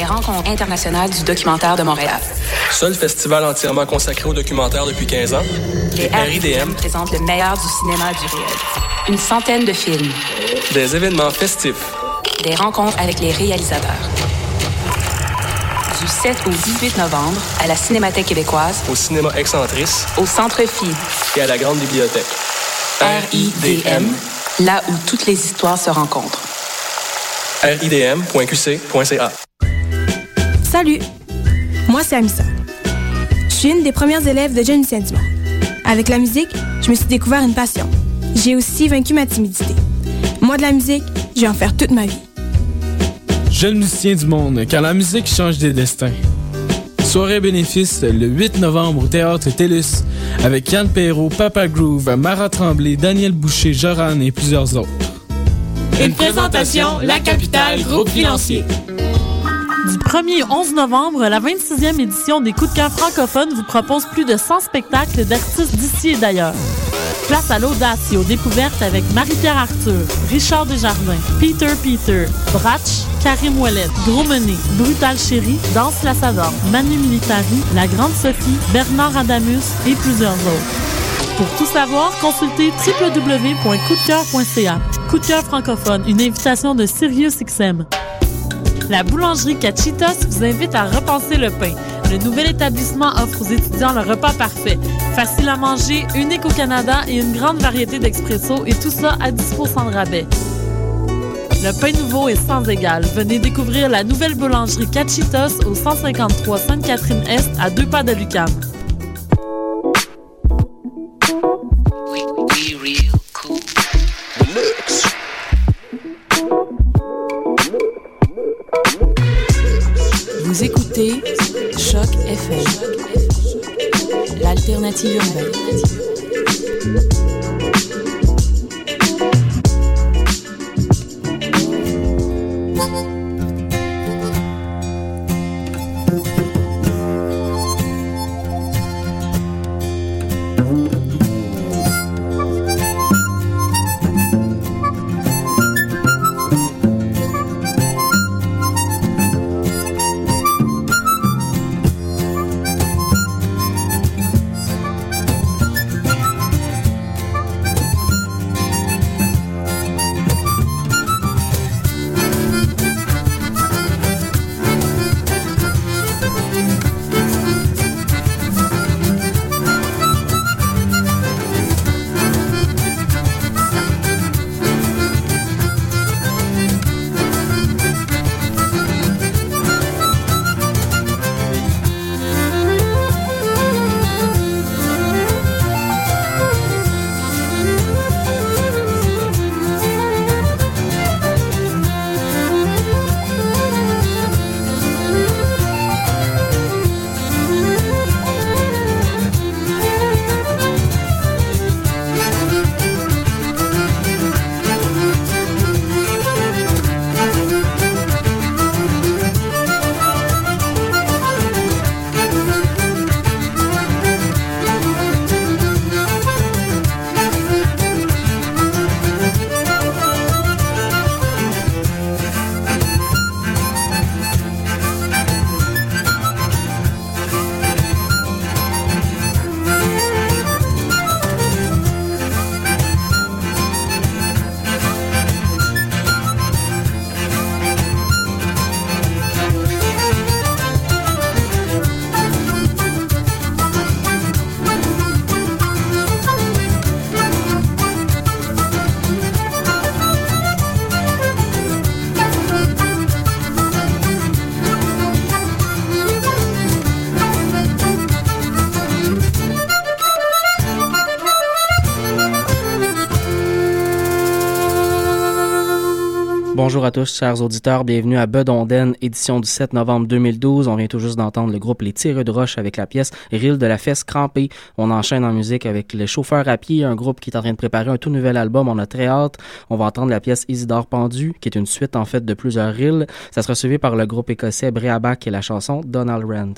Les rencontres internationales du documentaire de Montréal. Seul festival entièrement consacré au documentaire depuis 15 ans. Les RIDM présentent le meilleur du cinéma du réel. Une centaine de films. Des événements festifs. Des rencontres avec les réalisateurs. Du 7 au 18 novembre, à la Cinémathèque québécoise, Au cinéma Excentrice au Centre Phi, et à la Grande Bibliothèque. RIDM, là où toutes les histoires se rencontrent. ridm.qc.ca. Salut, moi c'est Amissa. Je suis une des premières élèves de Jeune Lucien Dumont. Avec la musique, je me suis découvert une passion. J'ai aussi vaincu ma timidité. Moi de la musique, je vais en faire toute ma vie. Jeune musicien du monde, car la musique change des destins. Soirée bénéfice le 8 novembre au Théâtre TELUS avec Yann Perrault, Papa Groove, Mara Tremblay, Daniel Boucher, Joran et plusieurs autres. Une présentation, La Capitale, groupe financier. Du 1er au 11 novembre, la 26e édition des Coups de cœur francophones vous propose plus de 100 spectacles d'artistes d'ici et d'ailleurs. Place à l'audace et aux découvertes avec Marie-Pierre Arthur, Richard Desjardins, Peter Peter, Bratch, Karim Ouellet, Gros Menet, Brutal Chéri, Danse la Manu Militari, La Grande Sophie, Bernard Adamus et plusieurs autres. Pour tout savoir, consultez www.coupdecoeur.ca. Coup de cœur francophone, une invitation de SiriusXM. La boulangerie Cachitos vous invite à repenser le pain. Le nouvel établissement offre aux étudiants le repas parfait. Facile à manger, unique au Canada et une grande variété d'expresso et tout ça à 10 de rabais. Le pain nouveau est sans égal. Venez découvrir la nouvelle boulangerie Cachitos au 153 Sainte-Catherine-Est à deux pas de Lucam. Écoutez Choc FM, l'alternative urbaine. Bonjour à tous, chers auditeurs. Bienvenue à Bedonden, édition du 7 novembre 2012. On vient tout juste d'entendre le groupe Les Tireux de Roche avec la pièce Rille de la Fesse Crampée. On enchaîne en musique avec Les Chauffeurs à pied, un groupe qui est en train de préparer un tout nouvel album. On a très hâte. On va entendre la pièce Isidore Pendu, qui est une suite en fait de plusieurs rilles. Ça sera suivi par le groupe écossais Breabac et la chanson Donald Rand.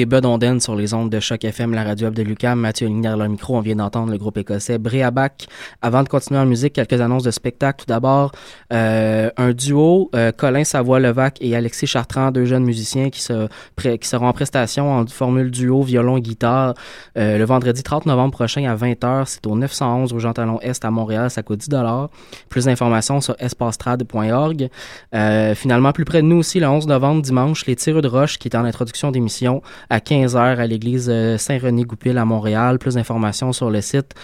Écoutez Bud Onden sur les ondes de Choc FM, la radio de Lucam. Mathieu Ligny le micro. On vient d'entendre le groupe écossais Bréabac. Avant de continuer en musique, quelques annonces de spectacle. Tout d'abord, euh, un duo, euh, Colin Savoie-Levac et Alexis Chartrand, deux jeunes musiciens qui, se, qui seront en prestation en formule duo, violon guitare euh, le vendredi 30 novembre prochain à 20h. C'est au 911 au Jean Talon Est à Montréal. Ça coûte 10 Plus d'informations sur espastrade.org. Euh, finalement, plus près de nous aussi, le 11 novembre, dimanche, les Tireux de Roche qui est en introduction d'émission à 15h à l'église euh, Saint-René-Goupil à Montréal. Plus d'informations sur le site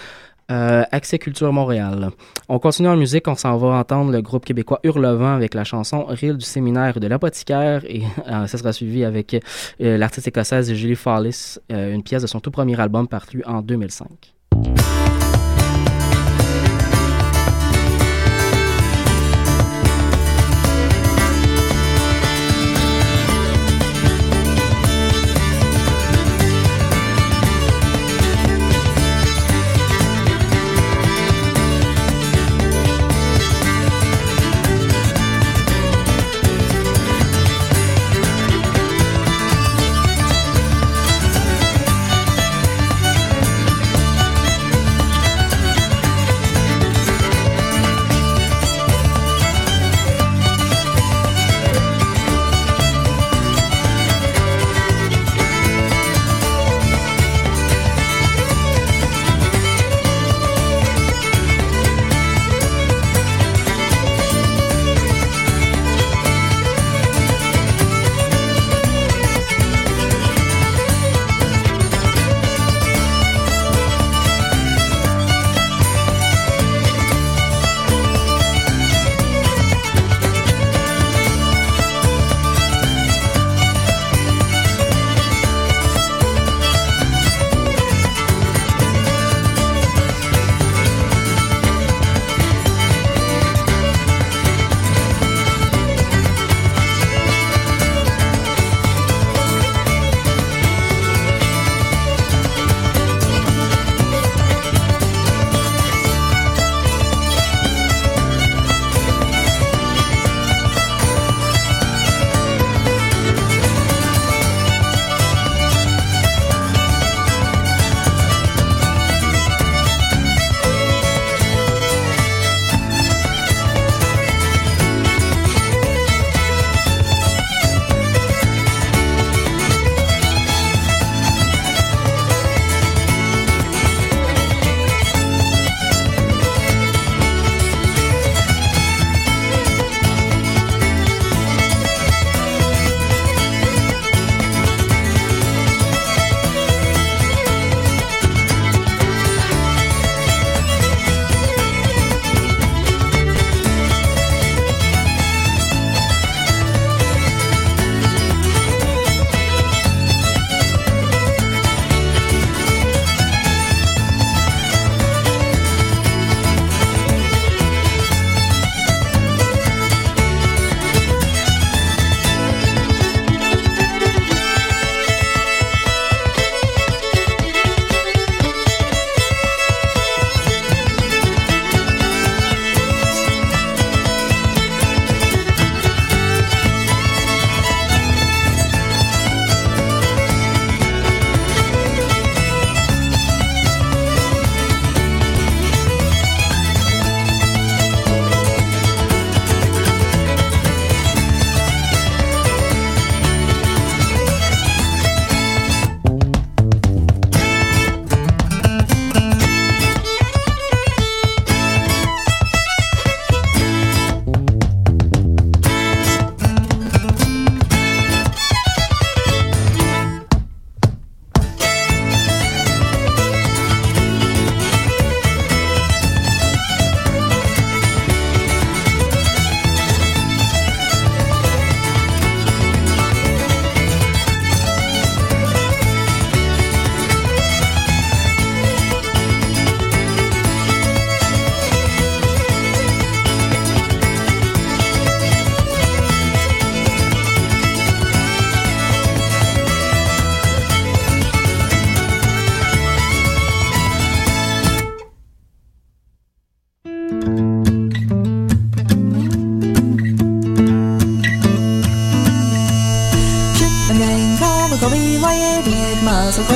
euh, Accès Culture Montréal. On continue en musique, on s'en va entendre le groupe québécois Hurlevent avec la chanson Rille du séminaire de l'apothicaire et euh, ça sera suivi avec euh, l'artiste écossaise Julie Fallis, une pièce de son tout premier album paru en 2005.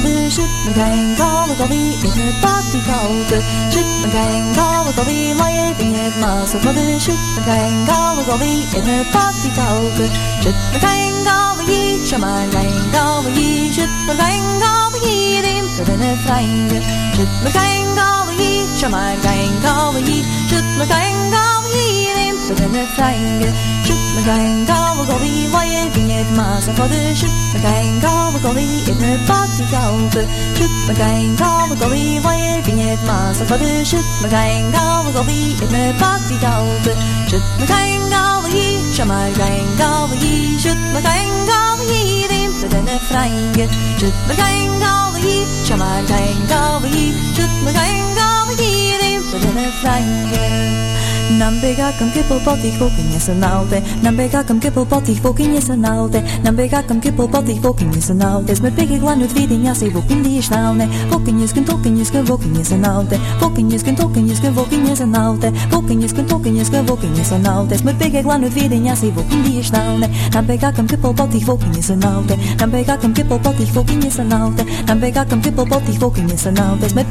的是那太阳高了高比，也是大地高的是那太阳高了高比，我也比也马斯我的是那太阳高了高比，也是大地高的是那太阳高了一，什么太阳高了一，是那太阳高了一的，我的那太阳是那太阳高了一，什么太阳高了一，是那太阳。Partykoud. Shit, meteen kallen alweer, maar je vindt het maas van de shit, meteen kallen alweer in het partykoud. Shit, meteen kallen hier, shaman, meteen kallen hier, shit, meteen kallen hier, in het vreemde. Shit, meteen kallen hier, shaman, meteen kallen hier, shit, meteen kallen hier, in het vreemde. Nambega kam kippel pot ich woking is an alte Nambega kam kippel pot ich woking is an alte Nambega kam kippel pot ich woking is an alte Es mit big glan ut vidin ja se woking die schnalne Woking is kan talking is kan woking is an alte Woking is kan talking is kan woking is an alte Woking is kan talking is kan woking is an alte Es mit big glan ut vidin ja se woking die schnalne Nambega kam kippel pot ich woking is an alte Nambega kam kippel pot ich woking is an alte Nambega kam kippel pot ich woking is an alte Es mit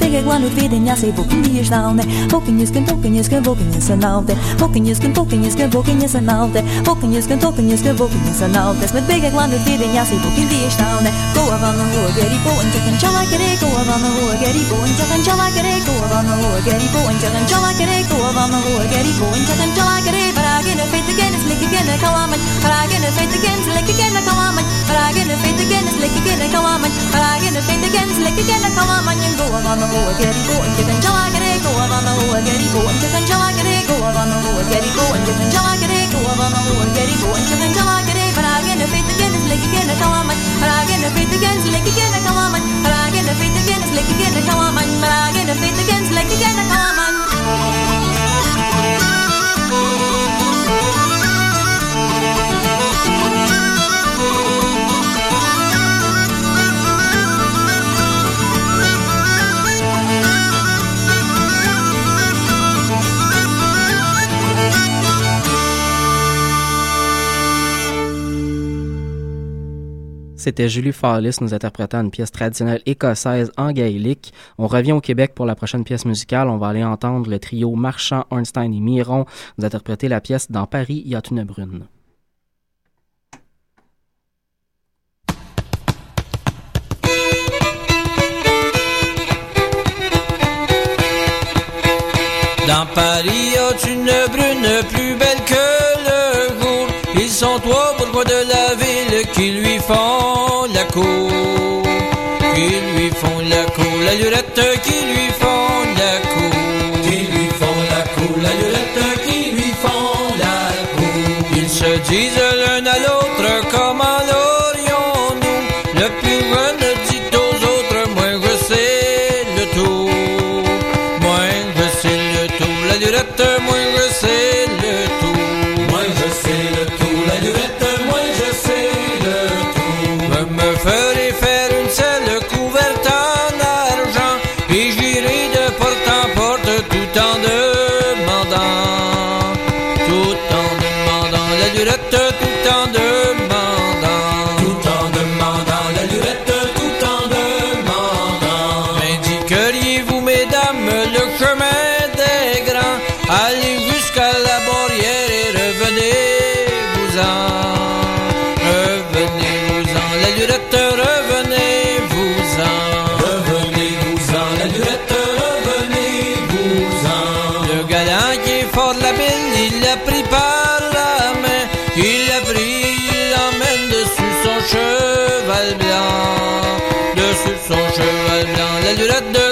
ja se woking die schnalne Woking is kan talking is kan woking is an navde Bokenljusken, bokenljusken, bokenljusken navde Bokenljusken, bokenljusken, bokenljusken navde Smet bega glan ut tiden, jag ser go vi är stavne Goa vanna hågeri på en tjocken tjallakere Goa vanna hågeri på en tjocken tjallakere Goa vanna hågeri på en tjocken tjallakere Goa vanna hågeri på en tjocken tjallakere Paragene fettigene, slikkigene kalamen Paragene fettigene, slikkigene kalamen Paragene fettigene, slikkigene kalamen Paragene fettigene, slikkigene kalamen Goa vanna hågeri på en tjocken tjallakere Goa vanna hågeri på en tjocken tjallakere go on the moon, get it, go and get in jagged, go on the moon, get it, go and get in jagged, but I get a bit. C'était Julie Fallis nous interprétant une pièce traditionnelle écossaise en gaélique. On revient au Québec pour la prochaine pièce musicale. On va aller entendre le trio Marchand, Ornstein et Miron nous interpréter la pièce Dans Paris, y a une brune. Dans Paris, y a une brune plus belle que. Sont trois bourgeois de la ville qui lui font la cour. Qui lui font la cour, la lurette qui lui font son cheval blanc, la lurette dessus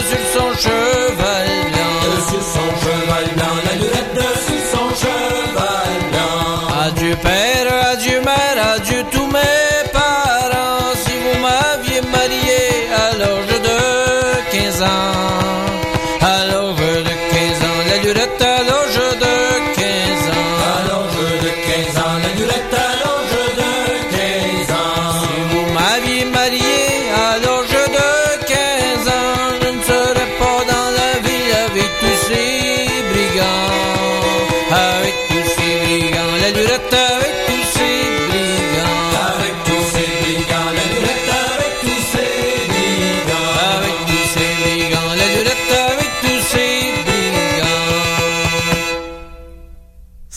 avec tous ces brigands, la lurette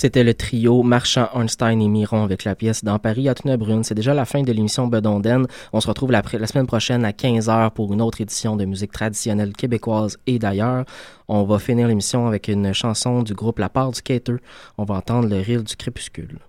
C'était le trio Marchand, Einstein et Miron avec la pièce Dans Paris à Brune. C'est déjà la fin de l'émission Bedonden. On se retrouve la, semaine prochaine à 15h pour une autre édition de musique traditionnelle québécoise et d'ailleurs. On va finir l'émission avec une chanson du groupe La Part du Cater. On va entendre le rire du crépuscule.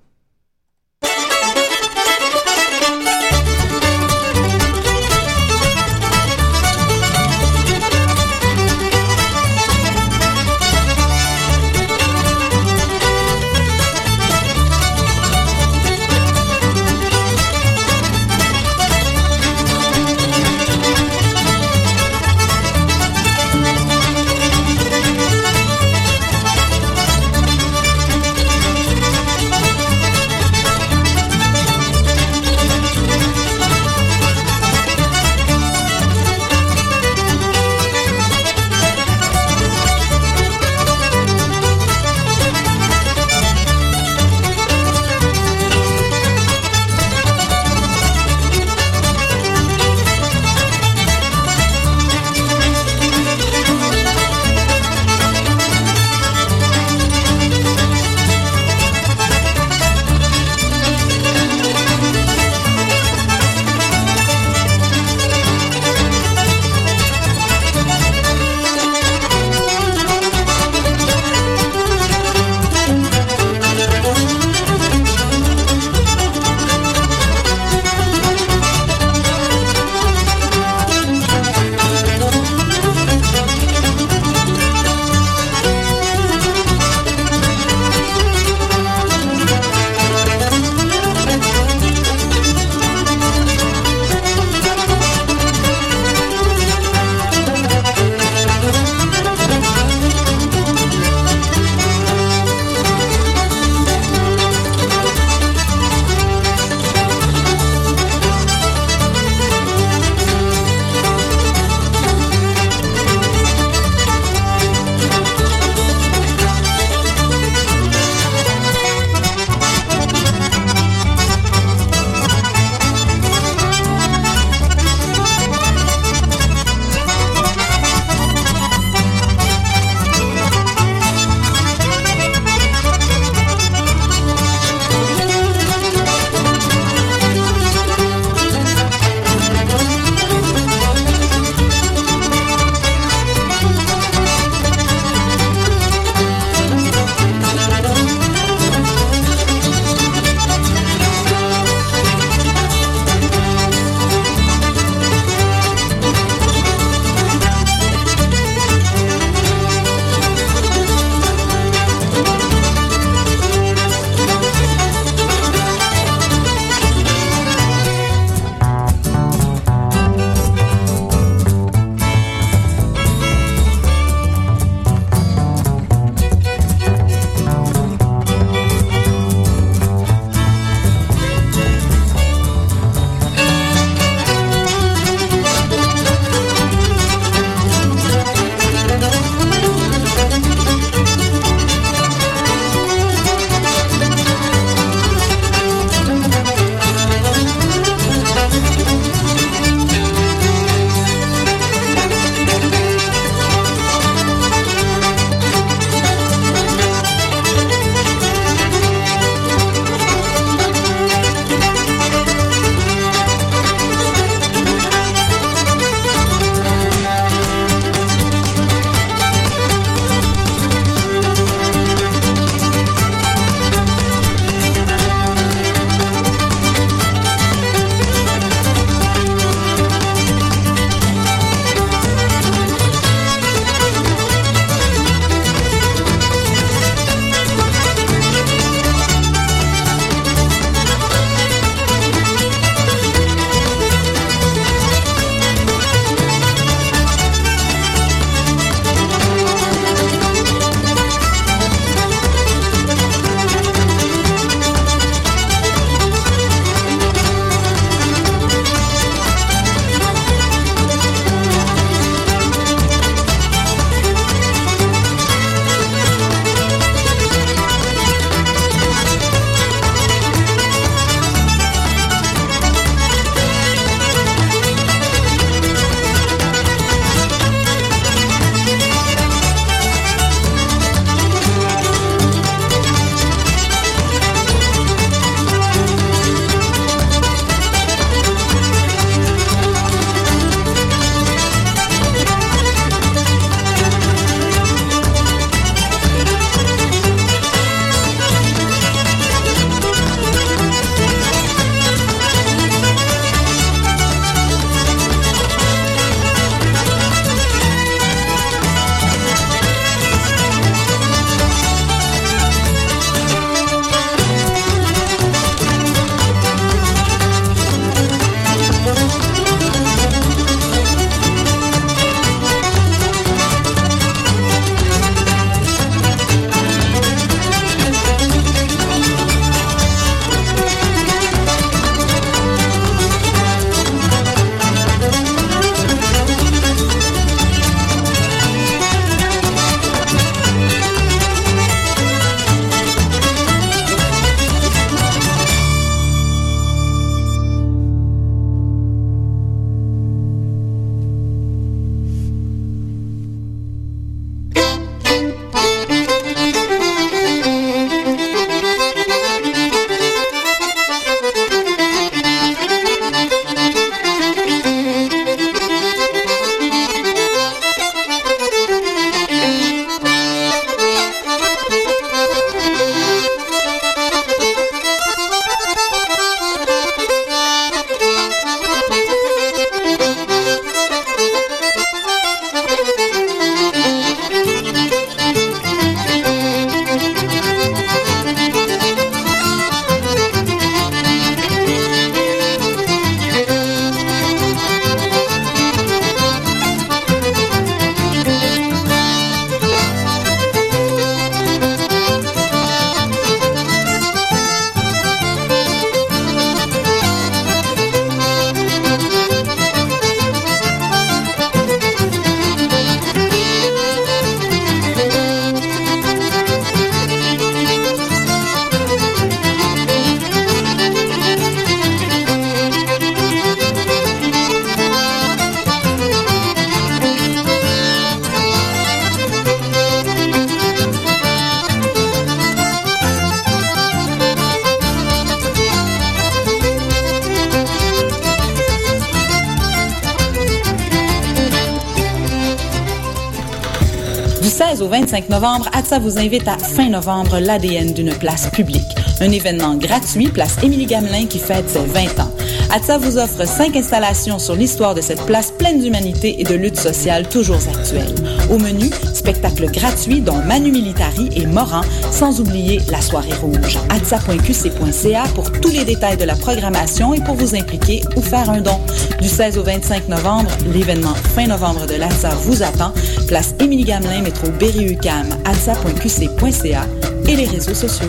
16 au 25 novembre, ATSA vous invite à fin novembre l'ADN d'une place publique. Un événement gratuit, place Émilie Gamelin qui fête ses 20 ans. ATSA vous offre cinq installations sur l'histoire de cette place pleine d'humanité et de lutte sociale toujours actuelle. Au menu, spectacles gratuits dont Manu Militari et Moran, sans oublier la soirée rouge. atsa.qc.ca pour tous les détails de la programmation et pour vous impliquer ou faire un don. Du 16 au 25 novembre, l'événement fin novembre de l'ATSA vous attend. Place Émilie Gamelin, métro Berry-UQAM, atsa.qc.ca et les réseaux sociaux.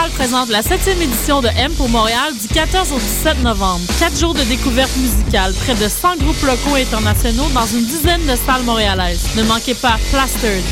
Astral présente la 7e édition de M pour Montréal du 14 au 17 novembre. Quatre jours de découverte musicale, près de 100 groupes locaux et internationaux dans une dizaine de salles montréalaises. Ne manquez pas Plastered,